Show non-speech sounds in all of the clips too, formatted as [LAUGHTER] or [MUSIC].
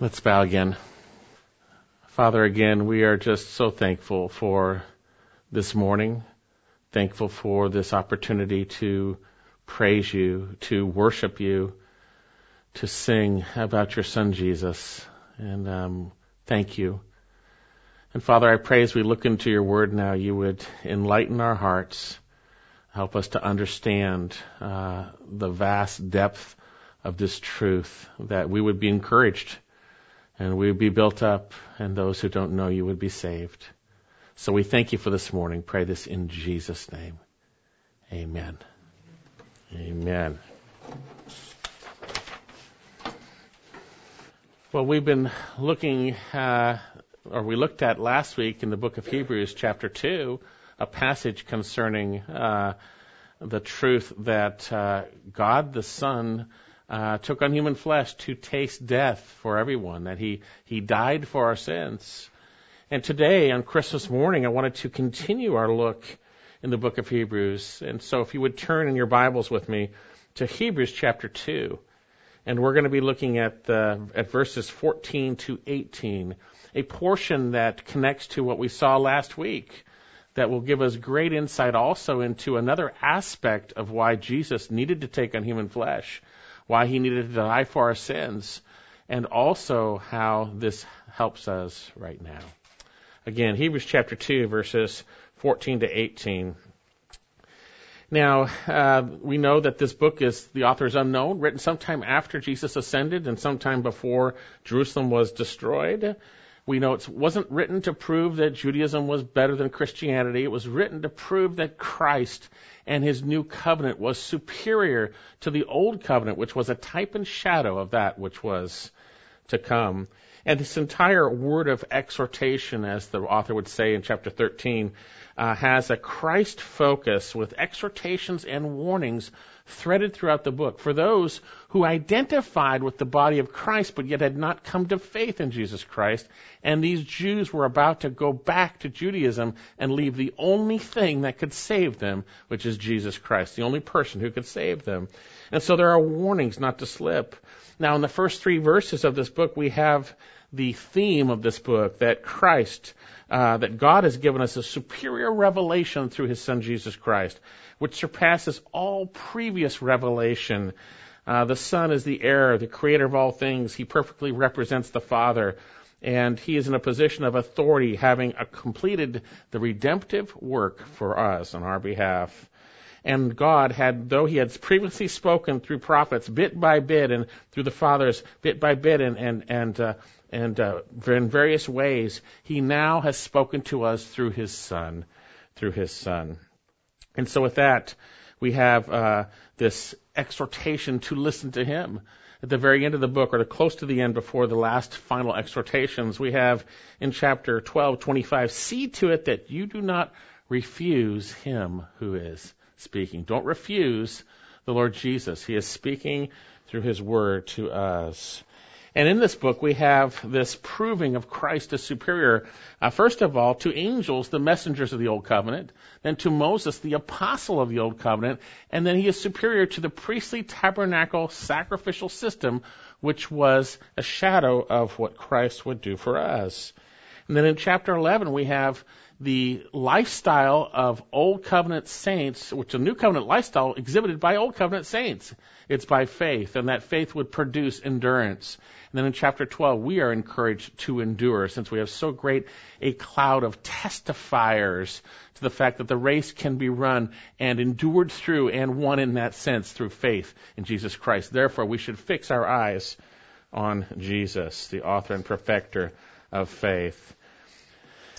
Let's bow again. Father, again, we are just so thankful for this morning, thankful for this opportunity to praise you, to worship you, to sing about your son Jesus. And um, thank you. And Father, I pray as we look into your word now, you would enlighten our hearts, help us to understand uh, the vast depth of this truth, that we would be encouraged and we would be built up, and those who don't know you would be saved. So we thank you for this morning. Pray this in Jesus' name. Amen. Amen. Well, we've been looking, uh, or we looked at last week in the book of Hebrews, chapter 2, a passage concerning uh, the truth that uh, God the Son uh, took on human flesh to taste death for everyone, that he, he died for our sins. And today, on Christmas morning, I wanted to continue our look in the book of Hebrews. And so if you would turn in your Bibles with me to Hebrews chapter 2. And we're going to be looking at, at verses 14 to 18, a portion that connects to what we saw last week that will give us great insight also into another aspect of why Jesus needed to take on human flesh why he needed to die for our sins, and also how this helps us right now. Again, Hebrews chapter 2, verses 14 to 18. Now, uh, we know that this book is, the author is unknown, written sometime after Jesus ascended and sometime before Jerusalem was destroyed. We know it wasn't written to prove that Judaism was better than Christianity. It was written to prove that Christ and his new covenant was superior to the old covenant, which was a type and shadow of that which was to come. And this entire word of exhortation, as the author would say in chapter 13, uh, has a Christ focus with exhortations and warnings threaded throughout the book for those who identified with the body of Christ but yet had not come to faith in Jesus Christ. And these Jews were about to go back to Judaism and leave the only thing that could save them, which is Jesus Christ, the only person who could save them. And so there are warnings not to slip. Now, in the first three verses of this book, we have the theme of this book that Christ, uh, that God has given us a superior revelation through His Son Jesus Christ which surpasses all previous revelation. Uh, the Son is the heir, the creator of all things. He perfectly represents the Father. And he is in a position of authority, having completed the redemptive work for us on our behalf. And God had, though he had previously spoken through prophets bit by bit and through the fathers bit by bit and, and, and, uh, and uh, in various ways, he now has spoken to us through his Son, through his Son. And so with that, we have uh, this exhortation to listen to him. At the very end of the book, or close to the end before the last final exhortations, we have in chapter 12, 25, see to it that you do not refuse him who is speaking. Don't refuse the Lord Jesus. He is speaking through his word to us. And in this book, we have this proving of Christ as superior, uh, first of all, to angels, the messengers of the Old Covenant, then to Moses, the apostle of the Old Covenant, and then he is superior to the priestly tabernacle sacrificial system, which was a shadow of what Christ would do for us. And then in chapter 11, we have the lifestyle of Old Covenant saints, which a New Covenant lifestyle exhibited by Old Covenant saints. It's by faith, and that faith would produce endurance. And then in chapter 12, we are encouraged to endure since we have so great a cloud of testifiers to the fact that the race can be run and endured through and won in that sense through faith in Jesus Christ. Therefore, we should fix our eyes on Jesus, the author and perfecter of faith.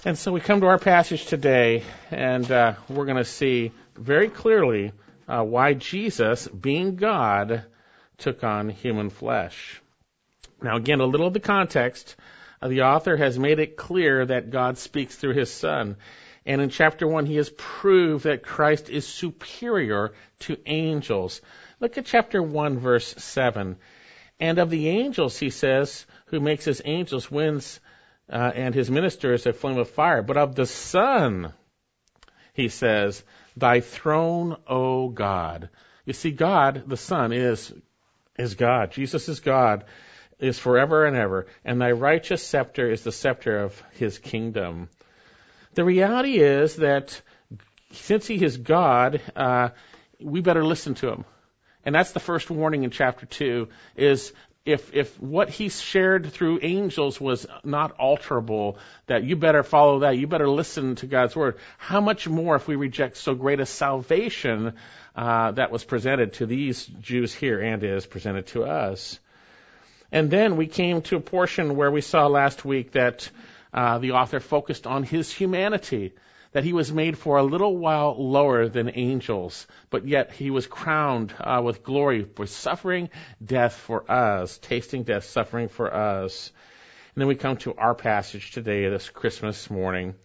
And so we come to our passage today, and uh, we're going to see very clearly uh, why Jesus, being God, took on human flesh. Now, again, a little of the context. Uh, the author has made it clear that God speaks through his Son. And in chapter 1, he has proved that Christ is superior to angels. Look at chapter 1, verse 7. And of the angels, he says, who makes his angels winds uh, and his ministers a flame of fire. But of the Son, he says, Thy throne, O God. You see, God, the Son, is is God. Jesus is God. is forever and ever, and thy righteous scepter is the scepter of his kingdom. The reality is that since he is God, uh, we better listen to him. And that's the first warning in chapter 2 is if if what he shared through angels was not alterable, that you better follow that. You better listen to God's word. How much more if we reject so great a salvation uh, that was presented to these Jews here and is presented to us? And then we came to a portion where we saw last week that uh, the author focused on his humanity that he was made for a little while lower than angels, but yet he was crowned uh, with glory for suffering death for us, tasting death, suffering for us. And then we come to our passage today, this Christmas morning.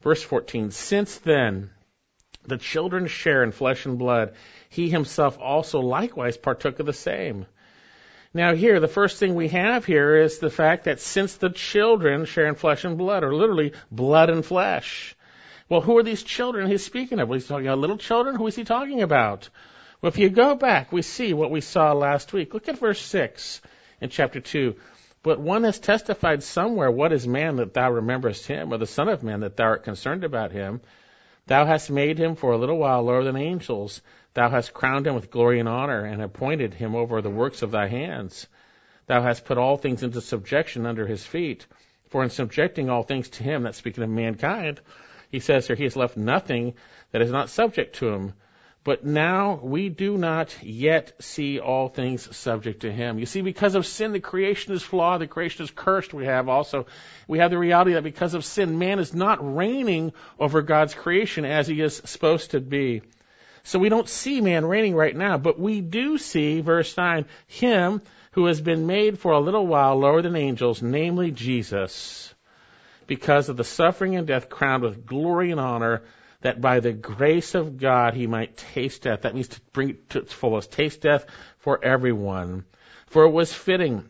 Verse 14, Since then the children share in flesh and blood, he himself also likewise partook of the same. Now here, the first thing we have here is the fact that since the children share in flesh and blood, or literally blood and flesh, well, who are these children he's speaking of? Well, he's talking about little children. Who is he talking about? Well, if you go back, we see what we saw last week. Look at verse 6 in chapter 2. But one has testified somewhere, What is man that thou rememberest him, or the Son of Man that thou art concerned about him? Thou hast made him for a little while lower than angels. Thou hast crowned him with glory and honor, and appointed him over the works of thy hands. Thou hast put all things into subjection under his feet. For in subjecting all things to him, that's speaking of mankind, he says here, He has left nothing that is not subject to him. But now we do not yet see all things subject to him. You see, because of sin, the creation is flawed, the creation is cursed. We have also, we have the reality that because of sin, man is not reigning over God's creation as he is supposed to be. So we don't see man reigning right now, but we do see, verse 9, him who has been made for a little while lower than angels, namely Jesus because of the suffering and death crowned with glory and honor, that by the grace of God he might taste death. That means to bring it to its fullest. Taste death for everyone. For it was fitting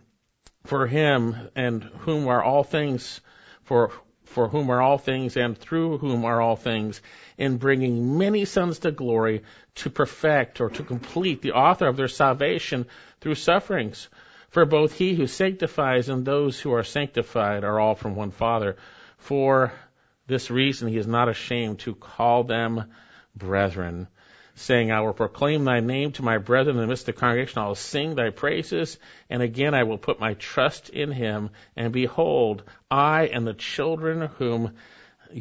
for him and whom are all things, for, for whom are all things and through whom are all things, in bringing many sons to glory to perfect or to complete the author of their salvation through sufferings. For both he who sanctifies and those who are sanctified are all from one Father. For this reason he is not ashamed to call them brethren, saying, I will proclaim thy name to my brethren in the midst of the congregation. I will sing thy praises, and again I will put my trust in him. And behold, I and the children whom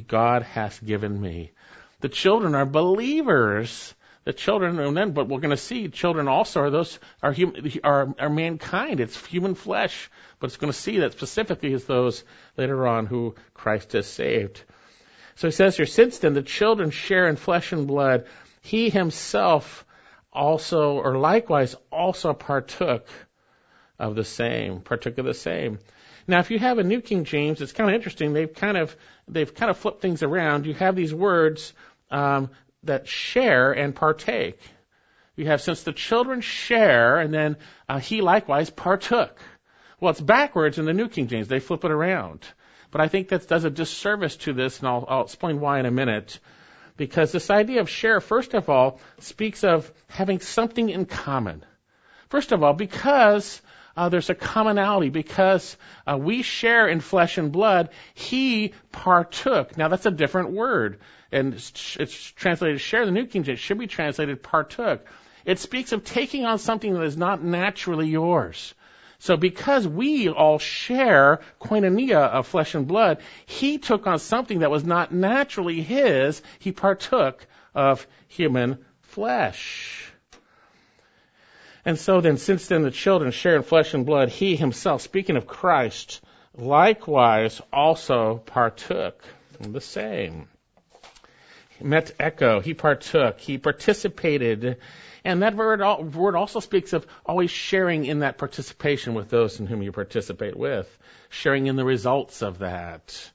God hath given me. The children are believers the children, and then, but we're going to see children also are those are human, are, are mankind. It's human flesh, but it's going to see that specifically as those later on who Christ has saved. So he says here, since then the children share in flesh and blood, he himself also, or likewise, also partook of the same, partook of the same. Now, if you have a New King James, it's kind of interesting. They've kind of they've kind of flipped things around. You have these words um, that share and partake. You have since the children share, and then uh, he likewise partook. Well, it's backwards in the New King James. They flip it around. But I think that does a disservice to this, and I'll, I'll explain why in a minute. Because this idea of share, first of all, speaks of having something in common. First of all, because uh, there's a commonality because uh, we share in flesh and blood. He partook. Now that's a different word and it's translated share. The New King James should be translated partook. It speaks of taking on something that is not naturally yours. So because we all share koinonia of flesh and blood, he took on something that was not naturally his. He partook of human flesh. And so then, since then the children share in flesh and blood, he himself, speaking of Christ, likewise also partook the same metecho. He partook. He participated. And that word, word also speaks of always sharing in that participation with those in whom you participate with, sharing in the results of that.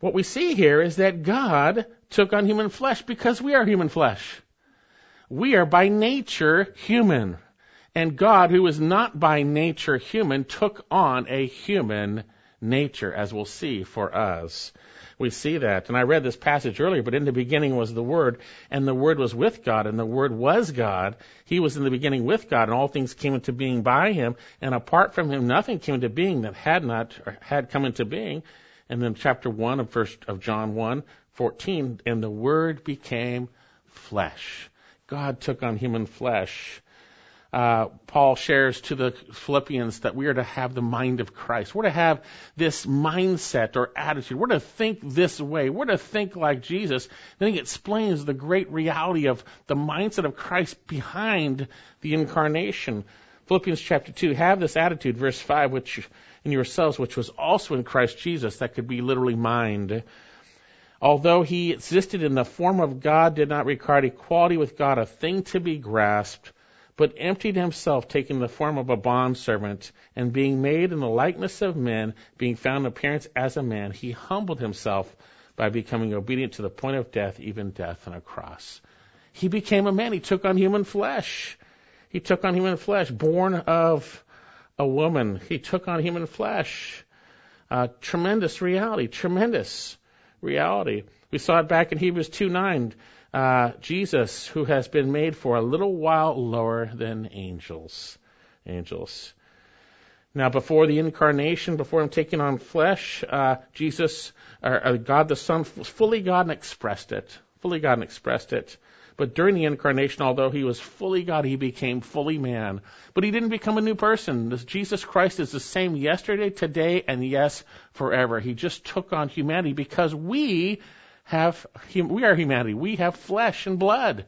What we see here is that God took on human flesh because we are human flesh. We are by nature human. And God, who is not by nature human, took on a human nature, as we'll see for us. we see that. And I read this passage earlier, but in the beginning was the Word, and the Word was with God, and the Word was God. He was in the beginning with God, and all things came into being by Him, and apart from Him, nothing came into being that had not, had come into being. And then chapter 1 of first of John 1, 14, and the Word became flesh. God took on human flesh uh, Paul shares to the Philippians that we are to have the mind of Christ. We're to have this mindset or attitude. We're to think this way. We're to think like Jesus. Then he explains the great reality of the mindset of Christ behind the incarnation. Philippians chapter 2, have this attitude, verse 5, which in yourselves, which was also in Christ Jesus. That could be literally mind. Although he existed in the form of God, did not regard equality with God a thing to be grasped but emptied himself, taking the form of a bondservant, and being made in the likeness of men, being found in appearance as a man, he humbled himself by becoming obedient to the point of death, even death on a cross. He became a man. He took on human flesh. He took on human flesh, born of a woman. He took on human flesh. Uh, tremendous reality, tremendous reality. We saw it back in Hebrews 2 9 uh, Jesus, who has been made for a little while lower than angels. Angels. Now, before the incarnation, before him taking on flesh, uh, Jesus, or, uh, God the Son, was fully God and expressed it. Fully God and expressed it. But during the incarnation, although he was fully God, he became fully man. But he didn't become a new person. This Jesus Christ is the same yesterday, today, and yes, forever. He just took on humanity because we have, we are humanity. We have flesh and blood.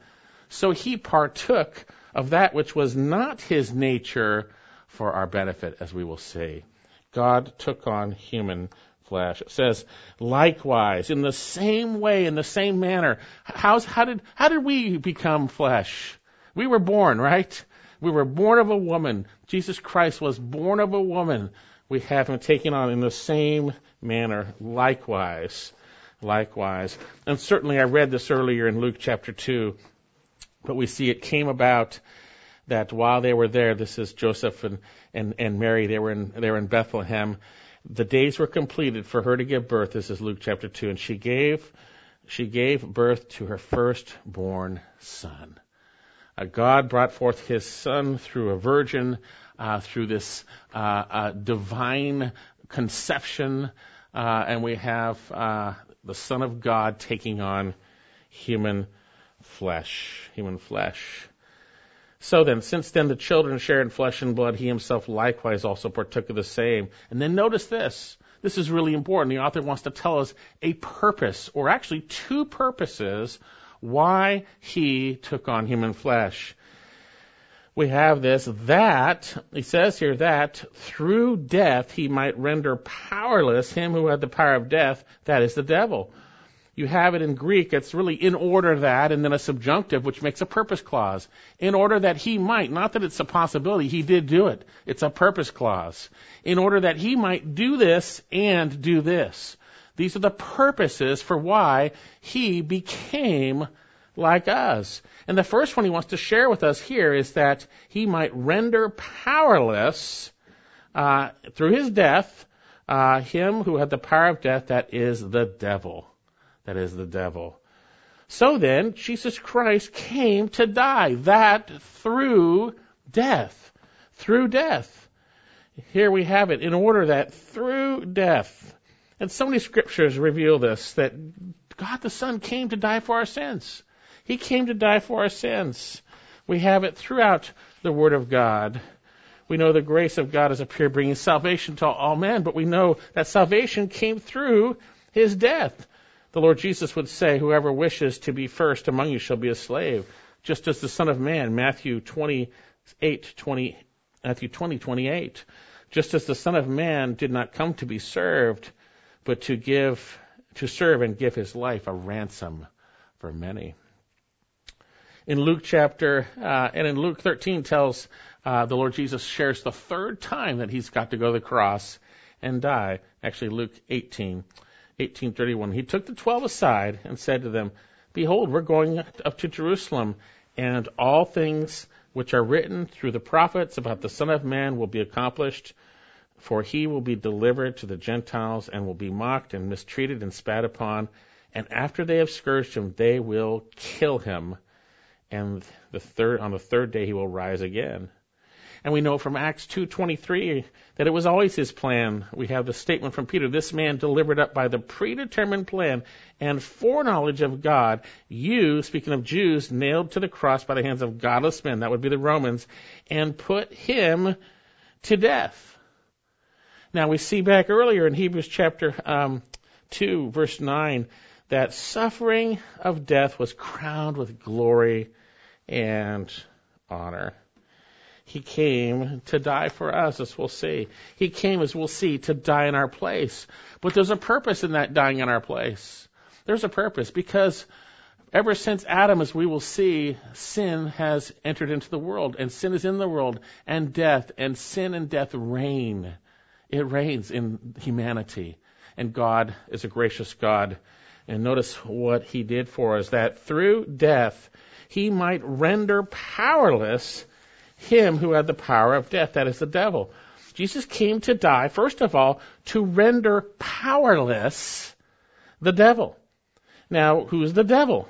So he partook of that which was not his nature for our benefit, as we will see. God took on human flesh. It says, likewise, in the same way, in the same manner. How's, how did, how did we become flesh? We were born, right? We were born of a woman. Jesus Christ was born of a woman. We have him taken on in the same manner, likewise likewise. And certainly I read this earlier in Luke chapter 2, but we see it came about that while they were there, this is Joseph and, and, and Mary, they were in, they were in Bethlehem. The days were completed for her to give birth. This is Luke chapter 2. And she gave, she gave birth to her firstborn son. Uh, God brought forth his son through a virgin, uh, through this uh, uh divine conception, uh, and we have uh, the Son of God taking on human flesh. Human flesh. So then, since then the children share in flesh and blood, he himself likewise also partook of the same. And then notice this. This is really important. The author wants to tell us a purpose, or actually two purposes, why he took on human flesh. We have this, that, he says here that through death he might render powerless him who had the power of death, that is the devil. You have it in Greek, it's really in order that, and then a subjunctive, which makes a purpose clause. In order that he might, not that it's a possibility, he did do it. It's a purpose clause. In order that he might do this and do this. These are the purposes for why he became like us. And the first one he wants to share with us here is that he might render powerless uh, through his death uh, him who had the power of death, that is the devil. That is the devil. So then, Jesus Christ came to die, that through death. Through death. Here we have it, in order that through death, and so many scriptures reveal this, that God the Son came to die for our sins. He came to die for our sins. We have it throughout the Word of God. We know the grace of God has appeared, bringing salvation to all men, but we know that salvation came through His death. The Lord Jesus would say, Whoever wishes to be first among you shall be a slave, just as the Son of Man, Matthew 28, 20, Matthew 20, 28. Just as the Son of Man did not come to be served, but to give, to serve and give his life a ransom for many in Luke chapter, uh, and in Luke 13 tells uh, the Lord Jesus shares the third time that he's got to go to the cross and die. Actually, Luke 18, 1831. He took the twelve aside and said to them, Behold, we're going up to Jerusalem, and all things which are written through the prophets about the Son of Man will be accomplished. For he will be delivered to the Gentiles and will be mocked and mistreated and spat upon. And after they have scourged him, they will kill him. And the third, on the third day, he will rise again. And we know from Acts 2.23 that it was always his plan. We have the statement from Peter, this man delivered up by the predetermined plan and foreknowledge of God, you, speaking of Jews, nailed to the cross by the hands of godless men, that would be the Romans, and put him to death. Now we see back earlier in Hebrews chapter um, 2, verse 9, that suffering of death was crowned with glory and honor. He came to die for us, as we'll see. He came, as we'll see, to die in our place. But there's a purpose in that dying in our place. There's a purpose because ever since Adam, as we will see, sin has entered into the world, and sin is in the world, and death, and sin and death reign. It reigns in humanity. And God is a gracious God. And notice what He did for us, that through death, He might render powerless him who had the power of death, that is the devil. Jesus came to die, first of all, to render powerless the devil. Now, who's the devil?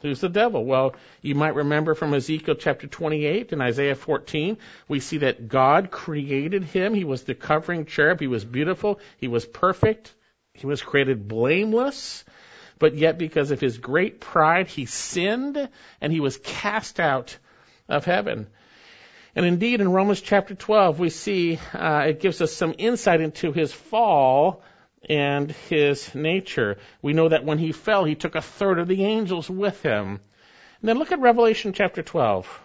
Who's the devil? Well, you might remember from Ezekiel chapter 28 and Isaiah 14, we see that God created him. He was the covering cherub. He was beautiful. He was perfect. He was created blameless. But yet, because of his great pride, he sinned and he was cast out of heaven. And indeed, in Romans chapter 12, we see uh, it gives us some insight into his fall and his nature. We know that when he fell, he took a third of the angels with him. And then look at Revelation chapter 12.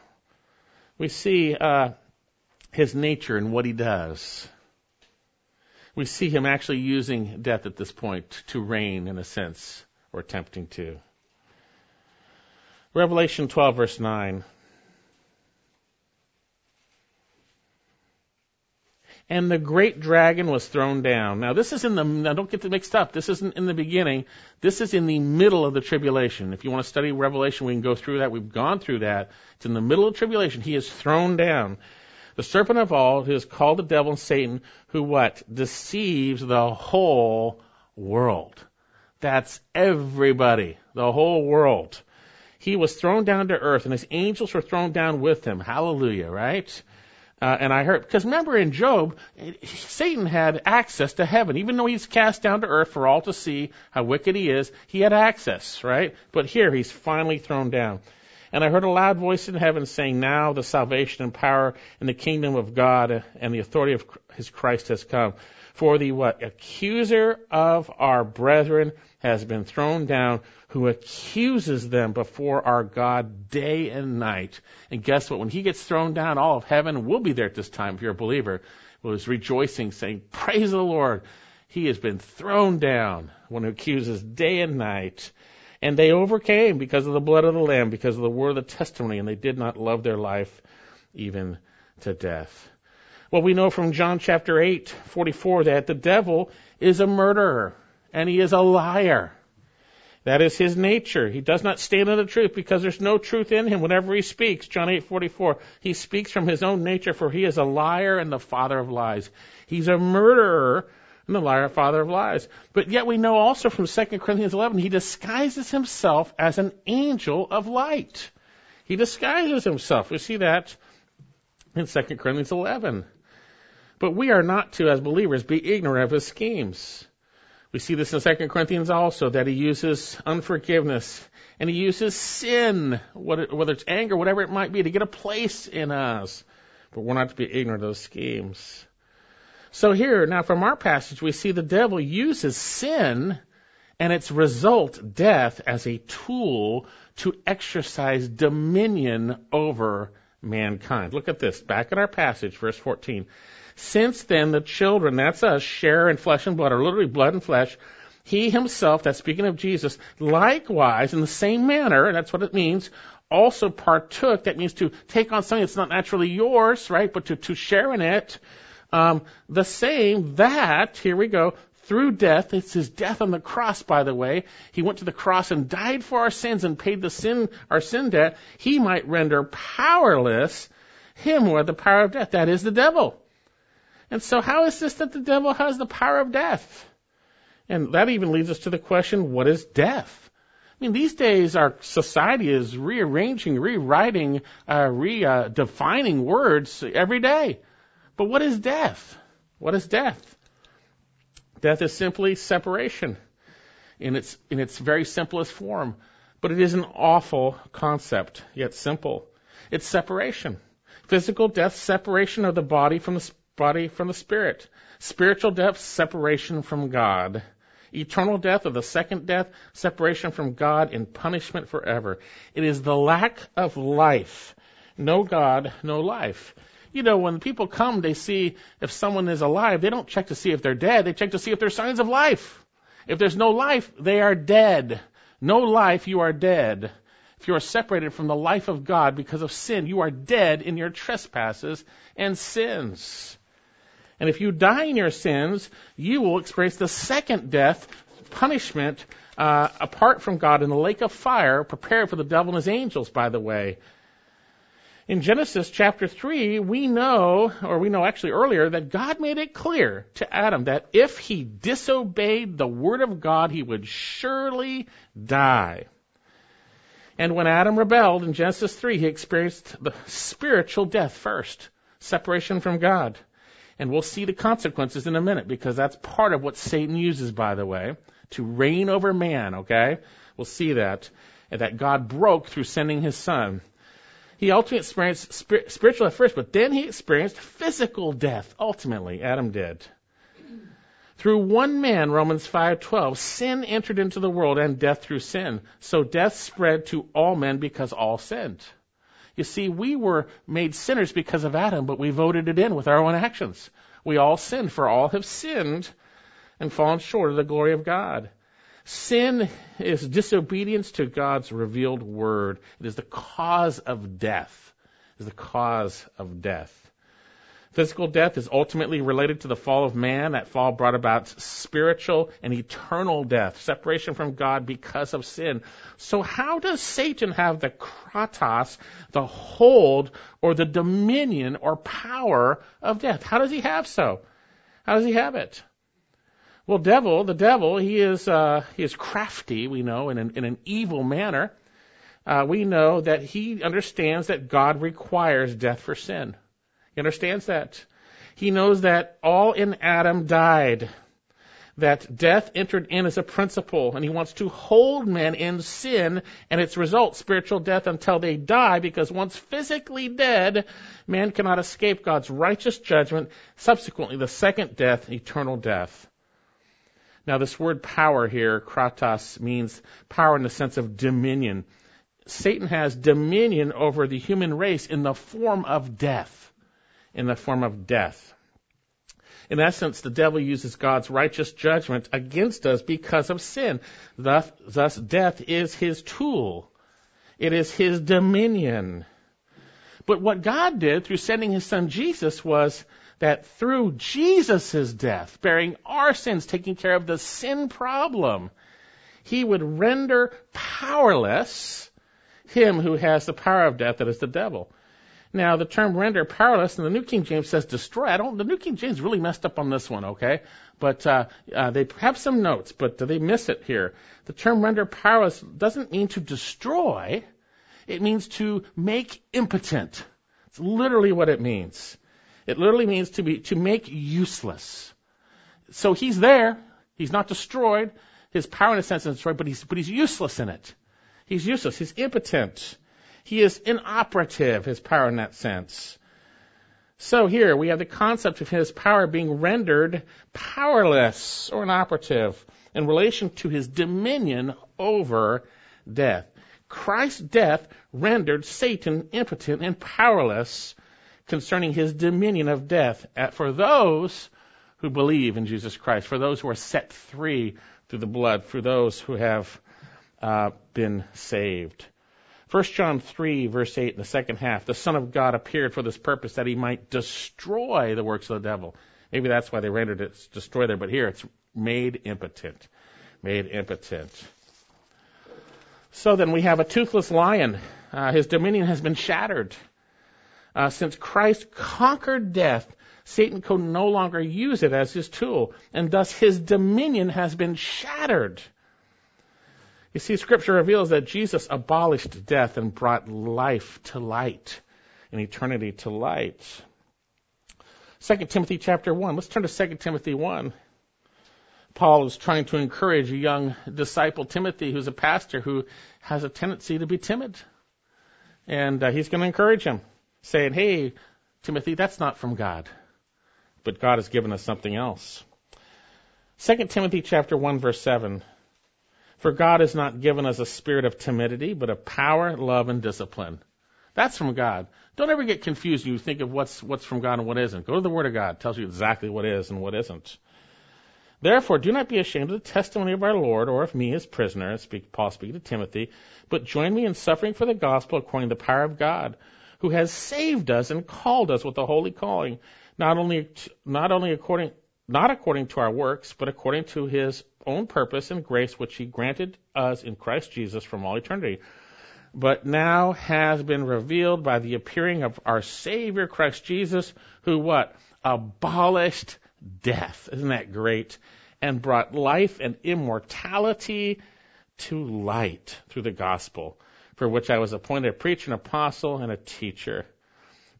We see uh, his nature and what he does. We see him actually using death at this point to reign, in a sense, or attempting to. Revelation 12, verse 9. And the great dragon was thrown down. Now this is in the, now don't get mixed up. This isn't in the beginning. This is in the middle of the tribulation. If you want to study Revelation, we can go through that. We've gone through that. It's in the middle of tribulation. He is thrown down. The serpent of all, who is called the devil and Satan, who what? Deceives the whole world. That's everybody. The whole world. He was thrown down to earth and his angels were thrown down with him. Hallelujah, right? Uh, and I heard, because remember in Job, Satan had access to heaven. Even though he's cast down to earth for all to see how wicked he is, he had access, right? But here he's finally thrown down. And I heard a loud voice in heaven saying, Now the salvation and power and the kingdom of God and the authority of his Christ has come. For the what? Accuser of our brethren has been thrown down, who accuses them before our God day and night. And guess what? When he gets thrown down, all of heaven will be there at this time if you're a believer. Was rejoicing, saying, Praise the Lord. He has been thrown down, one who accuses day and night. And they overcame because of the blood of the Lamb, because of the word of the testimony, and they did not love their life even to death. Well, we know from John chapter 8, 44 that the devil is a murderer and he is a liar. That is his nature. He does not stand in the truth because there's no truth in him whenever he speaks. John 8:44. He speaks from his own nature for he is a liar and the father of lies. He's a murderer and the liar father of lies. But yet we know also from 2 Corinthians 11 he disguises himself as an angel of light. He disguises himself. We see that in 2 Corinthians 11. But we are not to, as believers, be ignorant of his schemes. We see this in 2 Corinthians also, that he uses unforgiveness and he uses sin, whether it's anger, whatever it might be, to get a place in us. But we're not to be ignorant of those schemes. So here, now from our passage, we see the devil uses sin and its result, death, as a tool to exercise dominion over mankind. Look at this. Back in our passage, verse 14. Since then, the children, that's us, share in flesh and blood, or literally blood and flesh. He himself, that's speaking of Jesus, likewise, in the same manner, and that's what it means, also partook. That means to take on something that's not naturally yours, right? But to, to share in it. Um, the same that, here we go, through death, it's his death on the cross, by the way. He went to the cross and died for our sins and paid the sin, our sin debt. He might render powerless him who had the power of death. That is the devil. And so how is this that the devil has the power of death? And that even leads us to the question, what is death? I mean, these days our society is rearranging, rewriting, uh, redefining words every day. But what is death? What is death? Death is simply separation in its, in its very simplest form. But it is an awful concept, yet simple. It's separation. Physical death, separation of the body from the body from the spirit. Spiritual death, separation from God. Eternal death or the second death, separation from God in punishment forever. It is the lack of life. No God, no life. You know, when people come, they see if someone is alive, they don't check to see if they're dead, they check to see if there's signs of life. If there's no life, they are dead. No life, you are dead. If you are separated from the life of God because of sin, you are dead in your trespasses and sins. And if you die in your sins, you will experience the second death, punishment, uh, apart from God in the lake of fire, prepared for the devil and his angels, by the way. In Genesis chapter 3, we know, or we know actually earlier, that God made it clear to Adam that if he disobeyed the word of God, he would surely die. And when Adam rebelled in Genesis 3, he experienced the spiritual death first, separation from God. And we'll see the consequences in a minute because that's part of what Satan uses, by the way, to reign over man, okay? We'll see that. That God broke through sending his son. He ultimately experienced spiritual at first, but then he experienced physical death, ultimately. Adam did. Through one man, Romans 5:12, sin entered into the world and death through sin. So death spread to all men because all sinned. You see, we were made sinners because of Adam, but we voted it in with our own actions. We all sinned, for all have sinned and fallen short of the glory of God. Sin is disobedience to God's revealed word. It is the cause of death. It is the cause of death. Physical death is ultimately related to the fall of man. That fall brought about spiritual and eternal death, separation from God because of sin. So how does Satan have the kratos, the hold, or the dominion or power of death? How does he have so? How does he have it? Well, devil, the devil, he is uh, he is crafty. We know in an, in an evil manner. Uh, we know that he understands that God requires death for sin. He understands that. He knows that all in Adam died, that death entered in as a principle, and he wants to hold men in sin and its result, spiritual death, until they die, because once physically dead, man cannot escape God's righteous judgment, subsequently the second death, eternal death. Now, this word power here, kratos, means power in the sense of dominion. Satan has dominion over the human race in the form of death in the form of death. In essence, the devil uses God's righteous judgment against us because of sin. Thus, thus death is his tool. It is his dominion. But what God did through sending his son Jesus was that through Jesus' death, bearing our sins, taking care of the sin problem, he would render powerless him who has the power of death, that is the devil. Now, the term render powerless, and the New King James says destroy. I don't. The New King James really messed up on this one, okay? But uh, uh, they have some notes, but they miss it here. The term render powerless doesn't mean to destroy. It means to make impotent. It's literally what it means. It literally means to be to make useless. So he's there. He's not destroyed. His power in a sense is destroyed, but he's but he's useless in it. He's useless. He's impotent. He is inoperative, his power in that sense. So here we have the concept of his power being rendered powerless or inoperative in relation to his dominion over death. Christ's death rendered Satan impotent and powerless concerning his dominion of death for those who believe in Jesus Christ, for those who are set free through the blood, for those who have uh, been saved. 1 John 3, verse 8, in the second half, the Son of God appeared for this purpose that he might destroy the works of the devil. Maybe that's why they rendered it destroy there, but here it's made impotent. Made impotent. So then we have a toothless lion. Uh, his dominion has been shattered. Uh, since Christ conquered death, Satan could no longer use it as his tool, and thus his dominion has been shattered. You see, Scripture reveals that Jesus abolished death and brought life to light and eternity to light. 2 Timothy chapter 1. Let's turn to 2 Timothy 1. Paul is trying to encourage a young disciple, Timothy, who's a pastor who has a tendency to be timid. And uh, he's going to encourage him, saying, Hey, Timothy, that's not from God. But God has given us something else. 2 Timothy chapter 1 verse 7. For God has not given us a spirit of timidity, but of power, love, and discipline. That's from God. Don't ever get confused you think of what's, what's from God and what isn't. Go to the Word of God. It tells you exactly what is and what isn't. Therefore, do not be ashamed of the testimony of our Lord or of me as prisoner, speak, Paul speaking to Timothy, but join me in suffering for the gospel according to the power of God, who has saved us and called us with a holy calling, not only, not only according, not according to our works, but according to his own purpose and grace which he granted us in Christ Jesus from all eternity but now has been revealed by the appearing of our Savior Christ Jesus, who what? Abolished death. Isn't that great? And brought life and immortality to light through the gospel, for which I was appointed a preacher, an apostle, and a teacher.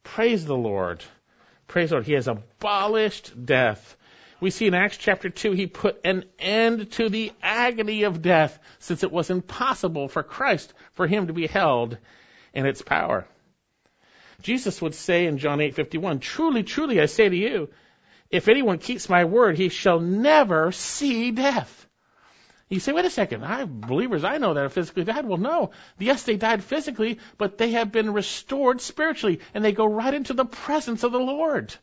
Praise the Lord. Praise the Lord. He has abolished death we see in Acts chapter 2, he put an end to the agony of death since it was impossible for Christ, for him to be held in its power. Jesus would say in John 8:51, "Truly, truly I say to you, if anyone keeps my word, he shall never see death." You say, wait a second, I believers I know that are physically died. Well, no. Yes, they died physically, but they have been restored spiritually, and they go right into the presence of the Lord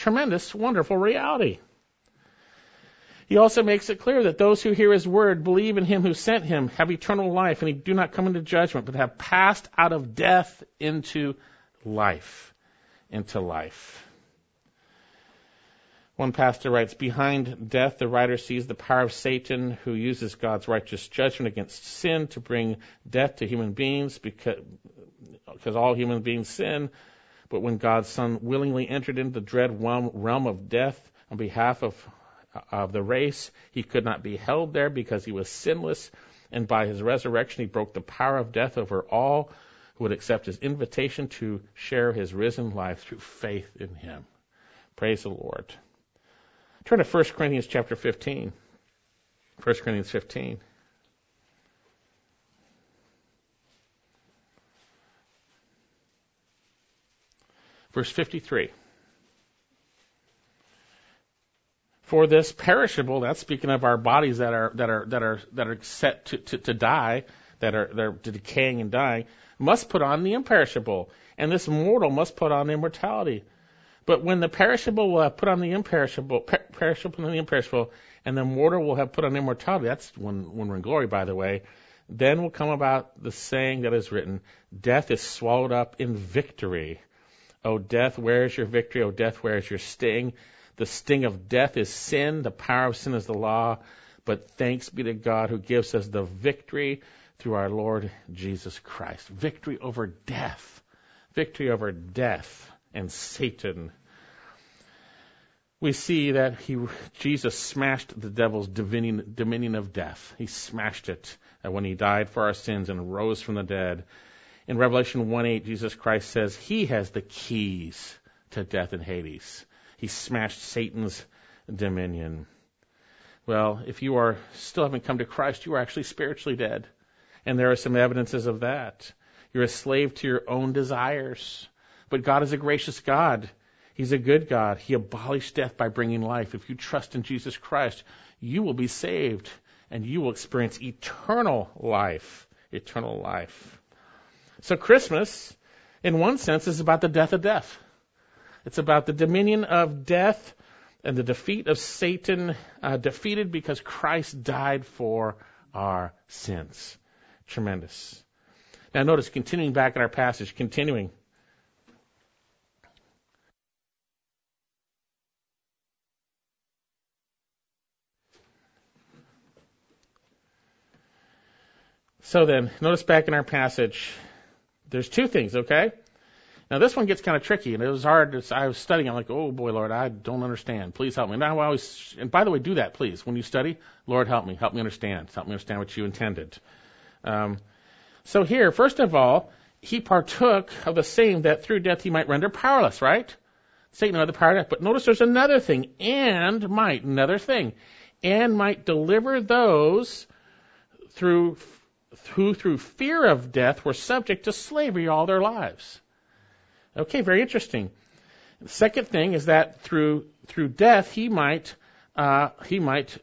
tremendous, wonderful reality. He also makes it clear that those who hear his word, believe in him who sent him, have eternal life, and do not come into judgment, but have passed out of death into life. Into life. One pastor writes, Behind death, the writer sees the power of Satan, who uses God's righteous judgment against sin to bring death to human beings because, because all human beings sin. But when God's Son willingly entered into the dread realm of death on behalf of, of the race, he could not be held there because he was sinless. And by his resurrection, he broke the power of death over all who would accept his invitation to share his risen life through faith in him. Praise the Lord. Turn to 1 Corinthians chapter 15. 1 Corinthians 15. Verse 53. For this perishable, that's speaking of our bodies that are that are that are that are set to, to, to die, that are they're decaying and dying, must put on the imperishable, and this mortal must put on immortality. But when the perishable will have put on the imperishable, per- perishable and the imperishable, and the mortal will have put on immortality, that's when, when we're in glory, by the way, then will come about the saying that is written, death is swallowed up in victory. O death, where is your victory? O death, where is your sting? The sting of death is sin. The power of sin is the law. But thanks be to God who gives us the victory through our Lord Jesus Christ. Victory over death. Victory over death and Satan. We see that he, Jesus smashed the devil's dominion, dominion of death. He smashed it when he died for our sins and rose from the dead. In Revelation 1:8, Jesus Christ says he has the keys to death and Hades. He smashed Satan's dominion. Well, if you are still haven't come to Christ, you are actually spiritually dead. And there are some evidences of that. You're a slave to your own desires. But God is a gracious God. He's a good God. He abolished death by bringing life. If you trust in Jesus Christ, you will be saved and you will experience eternal life. Eternal life. So Christmas, in one sense, is about the death of death. It's about the dominion of death and the defeat of Satan, uh, defeated because Christ died for our sins. Tremendous. Now notice, continuing back in our passage, continuing. So then, notice back in our passage, there's two things, okay? Now this one gets kind of tricky, and it was hard. I was studying. I'm like, oh boy, Lord, I don't understand. Please help me. Now I always, and by the way, do that, please. When you study, Lord, help me. Help me understand. Help me understand what you intended. Um, so here, first of all, he partook of the same that through death he might render powerless, right? Satan had the power of death. But notice there's another thing, and might, another thing, and might deliver those through who through fear of death were subject to slavery all their lives. Okay, very interesting. The second thing is that through through death he might uh, he might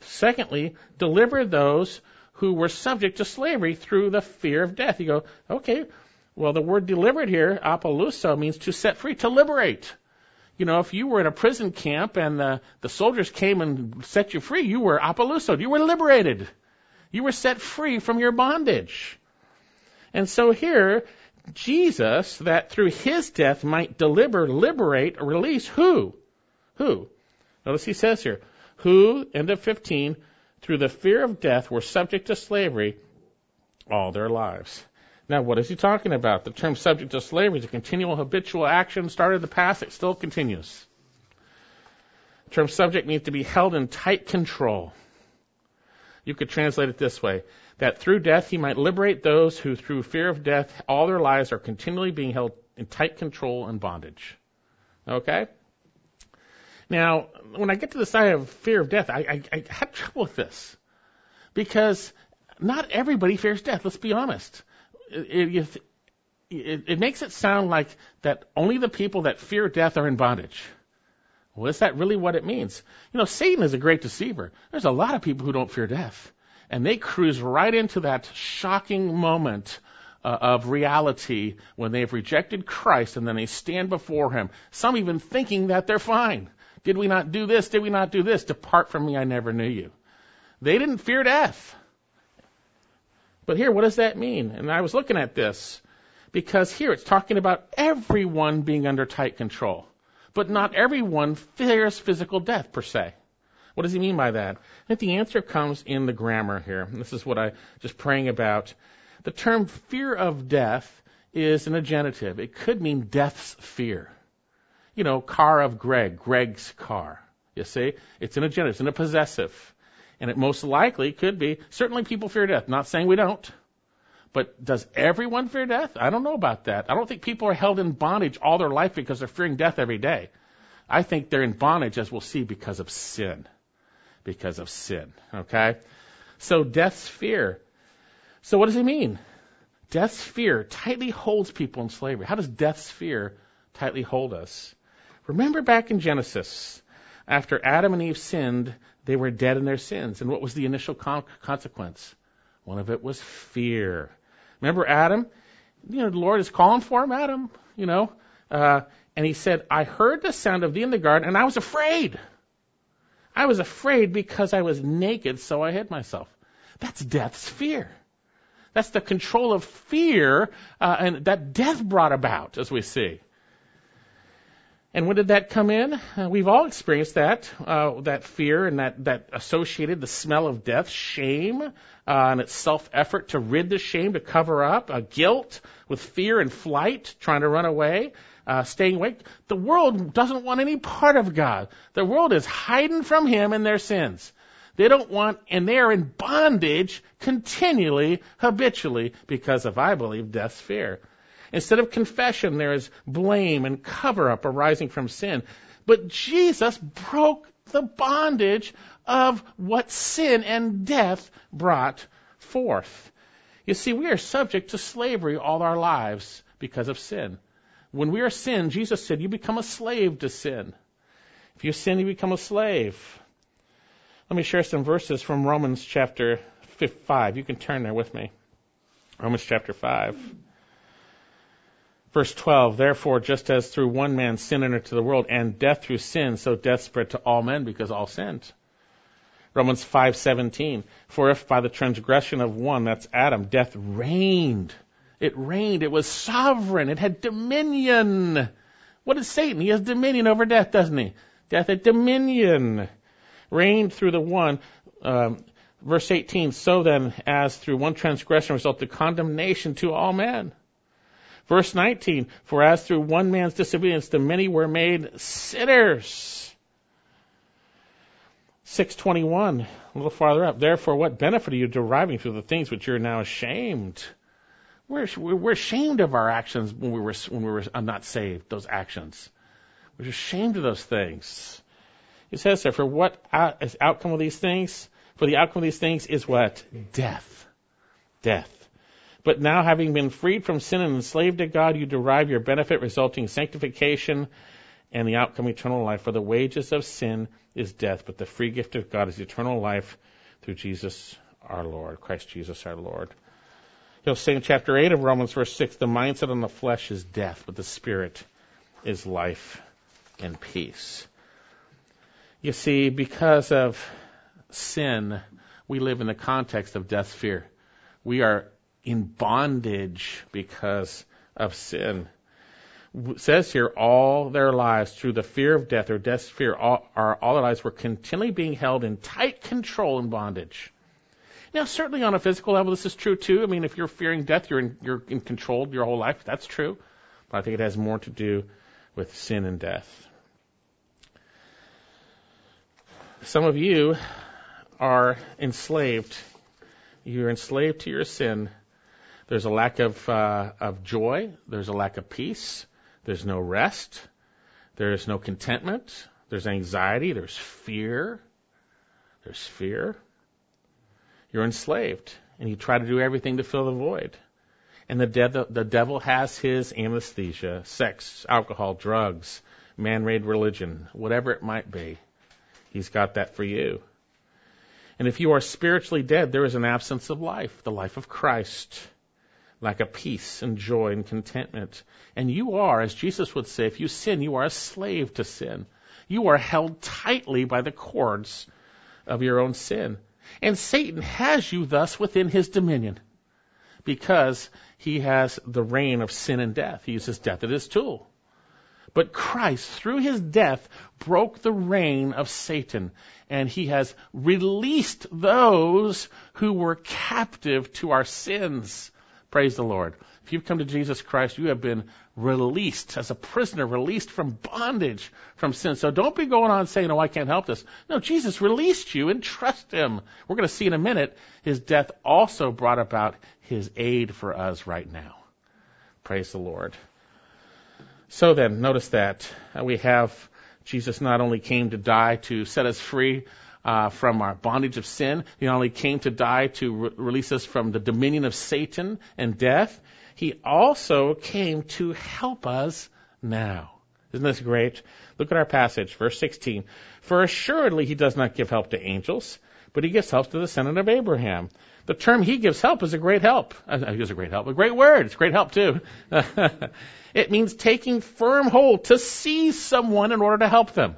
secondly deliver those who were subject to slavery through the fear of death. You go, okay, well the word delivered here, apoluso, means to set free, to liberate. You know, if you were in a prison camp and the, the soldiers came and set you free, you were apoluso, you were liberated. You were set free from your bondage. And so here, Jesus, that through his death might deliver, liberate, release who? Who? Notice he says here, who, end of 15, through the fear of death were subject to slavery all their lives. Now, what is he talking about? The term subject to slavery is a continual habitual action started in the past, it still continues. The term subject means to be held in tight control. You could translate it this way that through death he might liberate those who, through fear of death, all their lives are continually being held in tight control and bondage. Okay? Now, when I get to the side of fear of death, I, I, I have trouble with this. Because not everybody fears death, let's be honest. It, it, it makes it sound like that only the people that fear death are in bondage. Well, is that really what it means? You know, Satan is a great deceiver. There's a lot of people who don't fear death. And they cruise right into that shocking moment uh, of reality when they've rejected Christ and then they stand before Him. Some even thinking that they're fine. Did we not do this? Did we not do this? Depart from me, I never knew you. They didn't fear death. But here, what does that mean? And I was looking at this because here it's talking about everyone being under tight control but not everyone fears physical death per se. What does he mean by that? I think the answer comes in the grammar here. This is what I just praying about. The term fear of death is in a genitive. It could mean death's fear. You know, car of Greg, Greg's car. You see? It's in a genitive, it's in a possessive. And it most likely could be, certainly people fear death. Not saying we don't. But does everyone fear death? I don't know about that. I don't think people are held in bondage all their life because they're fearing death every day. I think they're in bondage, as we'll see, because of sin. Because of sin. Okay? So death's fear. So what does he mean? Death's fear tightly holds people in slavery. How does death's fear tightly hold us? Remember back in Genesis, after Adam and Eve sinned, they were dead in their sins. And what was the initial con- consequence? One of it was fear. Remember Adam? You know, the Lord is calling for him, Adam, you know. Uh, and he said, I heard the sound of thee in the garden, and I was afraid. I was afraid because I was naked, so I hid myself. That's death's fear. That's the control of fear uh, and that death brought about, as we see. And when did that come in? Uh, we've all experienced that, uh, that fear and that, that associated the smell of death, shame, uh, and its self-effort to rid the shame, to cover up, uh, guilt with fear and flight, trying to run away, uh, staying awake. The world doesn't want any part of God. The world is hiding from Him in their sins. They don't want, and they are in bondage continually, habitually, because of, I believe, death's fear. Instead of confession, there is blame and cover up arising from sin. But Jesus broke the bondage of what sin and death brought forth. You see, we are subject to slavery all our lives because of sin. When we are sin, Jesus said, you become a slave to sin. If you sin, you become a slave. Let me share some verses from Romans chapter 5. You can turn there with me. Romans chapter 5. Verse 12, therefore, just as through one man sin entered to the world, and death through sin, so death spread to all men because all sinned. Romans 5:17, for if by the transgression of one, that's Adam, death reigned, it reigned, it was sovereign, it had dominion. What is Satan? He has dominion over death, doesn't he? Death had dominion, reigned through the one. Um, verse 18, so then, as through one transgression resulted condemnation to all men. Verse 19, for as through one man's disobedience the many were made sinners. 621, a little farther up. Therefore, what benefit are you deriving through the things which you're now ashamed? We're, we're ashamed of our actions when we were, when we were uh, not saved, those actions. We're ashamed of those things. It says there, for what is outcome of these things? For the outcome of these things is what? Death. Death. But now having been freed from sin and enslaved to God, you derive your benefit resulting sanctification and the outcome eternal life. For the wages of sin is death, but the free gift of God is eternal life through Jesus our Lord, Christ Jesus our Lord. He'll say in chapter 8 of Romans, verse 6, the mindset on the flesh is death, but the spirit is life and peace. You see, because of sin, we live in the context of death fear. We are in bondage because of sin. It says here, all their lives through the fear of death or death's fear, all, our, all their lives were continually being held in tight control and bondage. Now, certainly on a physical level, this is true too. I mean, if you're fearing death, you're in, you're in control your whole life. That's true. But I think it has more to do with sin and death. Some of you are enslaved. You're enslaved to your sin. There's a lack of, uh, of joy. There's a lack of peace. There's no rest. There's no contentment. There's anxiety. There's fear. There's fear. You're enslaved, and you try to do everything to fill the void. And the, de- the devil has his anesthesia sex, alcohol, drugs, man made religion, whatever it might be. He's got that for you. And if you are spiritually dead, there is an absence of life, the life of Christ, lack of peace and joy and contentment. And you are, as Jesus would say, if you sin, you are a slave to sin. You are held tightly by the cords of your own sin. And Satan has you thus within his dominion because he has the reign of sin and death. He uses death as his tool. But Christ, through his death, broke the reign of Satan, and he has released those who were captive to our sins. Praise the Lord. If you've come to Jesus Christ, you have been released as a prisoner, released from bondage, from sin. So don't be going on saying, oh, I can't help this. No, Jesus released you and trust Him. We're going to see in a minute, His death also brought about His aid for us right now. Praise the Lord. So then, notice that uh, we have Jesus not only came to die to set us free uh, from our bondage of sin, He not only came to die to re- release us from the dominion of Satan and death, he also came to help us now. Isn't this great? Look at our passage, verse 16. For assuredly he does not give help to angels, but he gives help to the descendant of Abraham. The term he gives help is a great help. Uh, it is a great help. A great word. It's great help too. [LAUGHS] it means taking firm hold to seize someone in order to help them.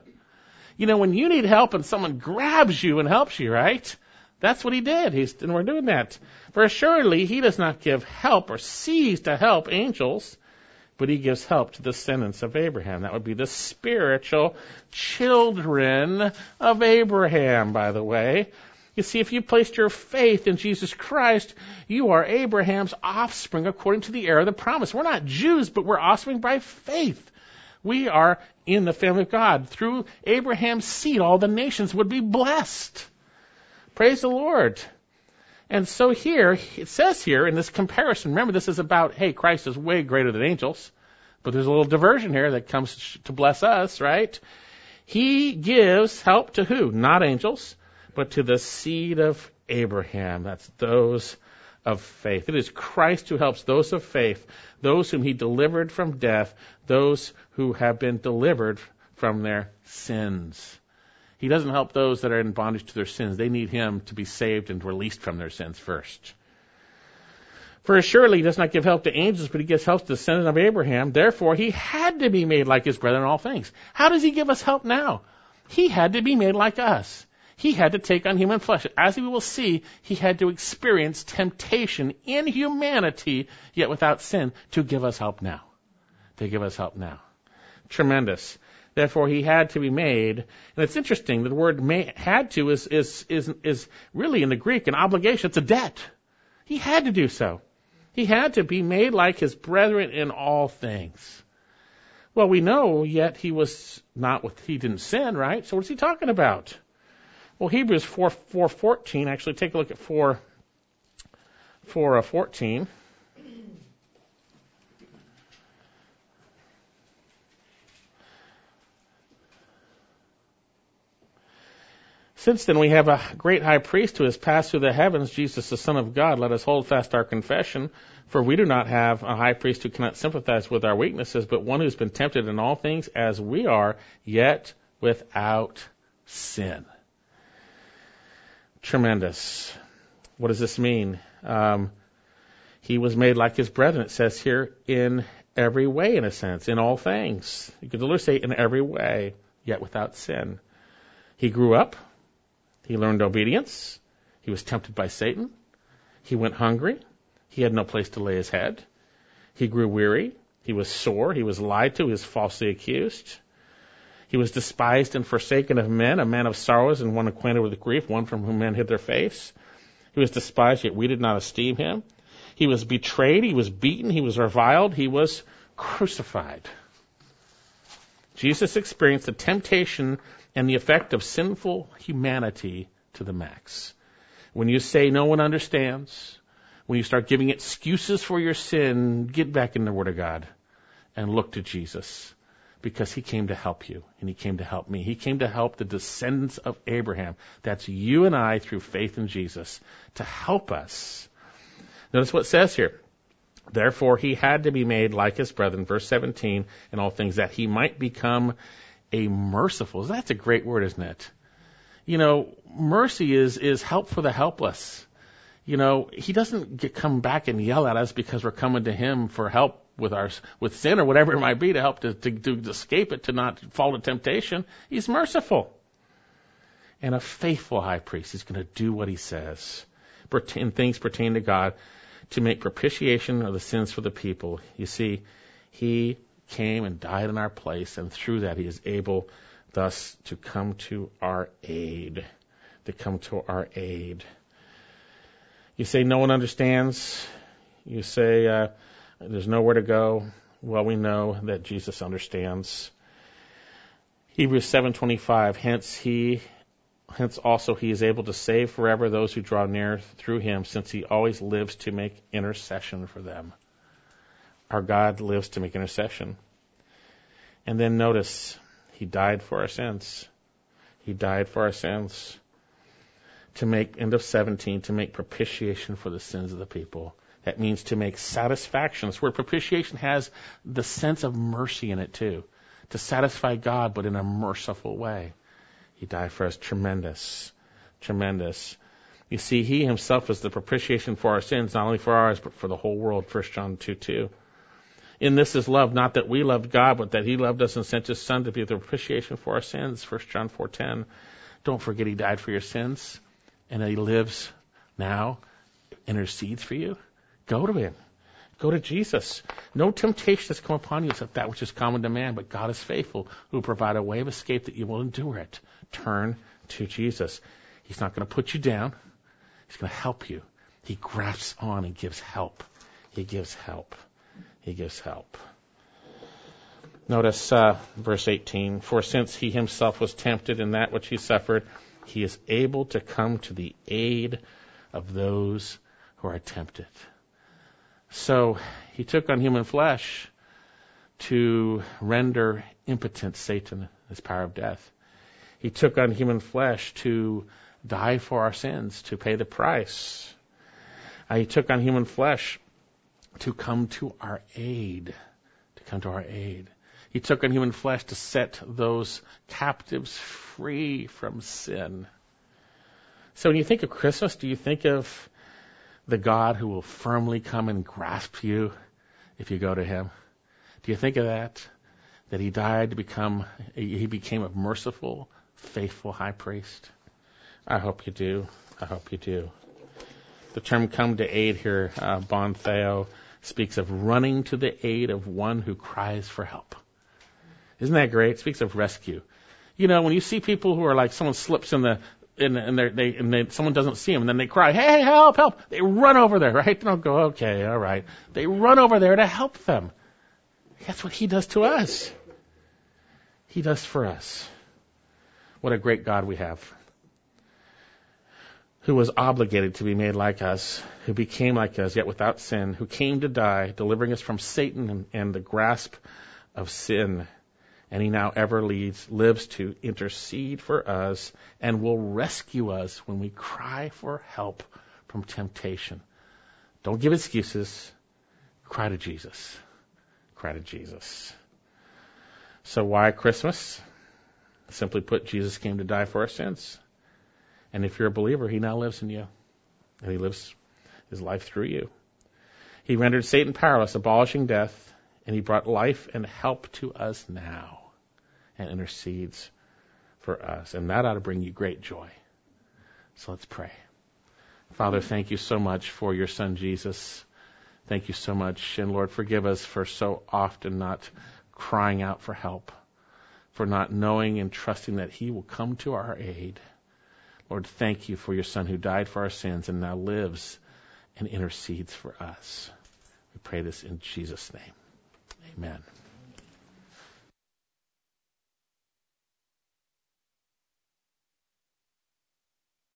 You know, when you need help and someone grabs you and helps you, right? That's what he did. He's, and we're doing that. For assuredly, he does not give help or cease to help angels, but he gives help to the descendants of Abraham. That would be the spiritual children of Abraham, by the way. You see, if you placed your faith in Jesus Christ, you are Abraham's offspring according to the heir of the promise. We're not Jews, but we're offspring by faith. We are in the family of God. Through Abraham's seed, all the nations would be blessed. Praise the Lord. And so here, it says here in this comparison, remember this is about, hey, Christ is way greater than angels, but there's a little diversion here that comes to bless us, right? He gives help to who? Not angels, but to the seed of Abraham. That's those of faith. It is Christ who helps those of faith, those whom he delivered from death, those who have been delivered from their sins. He doesn't help those that are in bondage to their sins. They need Him to be saved and released from their sins first. For surely he does not give help to angels, but he gives help to the descendant of Abraham. Therefore, he had to be made like his brethren in all things. How does he give us help now? He had to be made like us. He had to take on human flesh. As we will see, he had to experience temptation in humanity, yet without sin, to give us help now. To give us help now. Tremendous. Therefore, he had to be made. And it's interesting. that The word may, had to is, is, is, is really in the Greek an obligation. It's a debt. He had to do so. He had to be made like his brethren in all things. Well, we know yet he was not with, he didn't sin, right? So what's he talking about? Well, Hebrews 4, 4 14, actually take a look at 4, 4 uh, 14. Since then we have a great high priest who has passed through the heavens, Jesus the Son of God. Let us hold fast our confession, for we do not have a high priest who cannot sympathize with our weaknesses, but one who's been tempted in all things as we are, yet without sin. Tremendous. What does this mean? Um, he was made like his brethren. It says here in every way, in a sense, in all things. You could literally say in every way, yet without sin. He grew up he learned obedience. He was tempted by Satan. He went hungry. He had no place to lay his head. He grew weary. He was sore. He was lied to. He was falsely accused. He was despised and forsaken of men, a man of sorrows and one acquainted with grief, one from whom men hid their face. He was despised, yet we did not esteem him. He was betrayed. He was beaten. He was reviled. He was crucified. Jesus experienced the temptation and the effect of sinful humanity to the max. When you say no one understands, when you start giving excuses for your sin, get back in the Word of God and look to Jesus because He came to help you and He came to help me. He came to help the descendants of Abraham. That's you and I through faith in Jesus to help us. Notice what it says here. Therefore, he had to be made like his brethren, verse 17, in all things, that he might become a merciful. That's a great word, isn't it? You know, mercy is is help for the helpless. You know, he doesn't get come back and yell at us because we're coming to him for help with our with sin or whatever it might be to help to, to, to escape it, to not fall to temptation. He's merciful. And a faithful high priest. He's going to do what he says. In things pertain to God to make propitiation of the sins for the people. You see, he came and died in our place, and through that he is able thus to come to our aid. To come to our aid. You say no one understands. You say uh, there's nowhere to go. Well, we know that Jesus understands. Hebrews 7:25. Hence he, hence also he is able to save forever those who draw near through him, since he always lives to make intercession for them. Our God lives to make intercession. And then notice, He died for our sins. He died for our sins. To make, end of 17, to make propitiation for the sins of the people. That means to make satisfaction. It's where propitiation has the sense of mercy in it too. To satisfy God, but in a merciful way. He died for us. Tremendous. Tremendous. You see, He Himself is the propitiation for our sins, not only for ours, but for the whole world. 1 John 2 2. In this is love, not that we loved God, but that He loved us and sent His Son to be the propitiation for our sins. 1 John 4:10. Don't forget He died for your sins, and He lives now, intercedes for you. Go to Him. Go to Jesus. No temptation has come upon you except that which is common to man, but God is faithful, who will provide a way of escape that you will endure it. Turn to Jesus. He's not going to put you down. He's going to help you. He grasps on and gives help. He gives help. He gives help. Notice uh, verse 18 For since he himself was tempted in that which he suffered, he is able to come to the aid of those who are tempted. So he took on human flesh to render impotent Satan his power of death. He took on human flesh to die for our sins, to pay the price. Uh, he took on human flesh to come to our aid. To come to our aid. He took on human flesh to set those captives free from sin. So when you think of Christmas, do you think of the God who will firmly come and grasp you if you go to him? Do you think of that? That he died to become, he became a merciful, faithful high priest? I hope you do. I hope you do. The term come to aid here, uh, boetheo, speaks of running to the aid of one who cries for help. Isn't that great? It speaks of rescue. You know, when you see people who are like someone slips in the and, and they and they, someone doesn't see them, and then they cry, "Hey, help, help!" They run over there, right? They don't go, "Okay, all right." They run over there to help them. That's what He does to us. He does for us. What a great God we have. Who was obligated to be made like us, who became like us, yet without sin, who came to die, delivering us from Satan and, and the grasp of sin and he now ever leads, lives to intercede for us and will rescue us when we cry for help from temptation. Don't give excuses. Cry to Jesus. Cry to Jesus. So why Christmas? Simply put, Jesus came to die for our sins. And if you're a believer, he now lives in you. And he lives his life through you. He rendered Satan powerless, abolishing death and he brought life and help to us now and intercedes for us. And that ought to bring you great joy. So let's pray. Father, thank you so much for your son Jesus. Thank you so much. And Lord, forgive us for so often not crying out for help, for not knowing and trusting that he will come to our aid. Lord, thank you for your son who died for our sins and now lives and intercedes for us. We pray this in Jesus' name. Amen.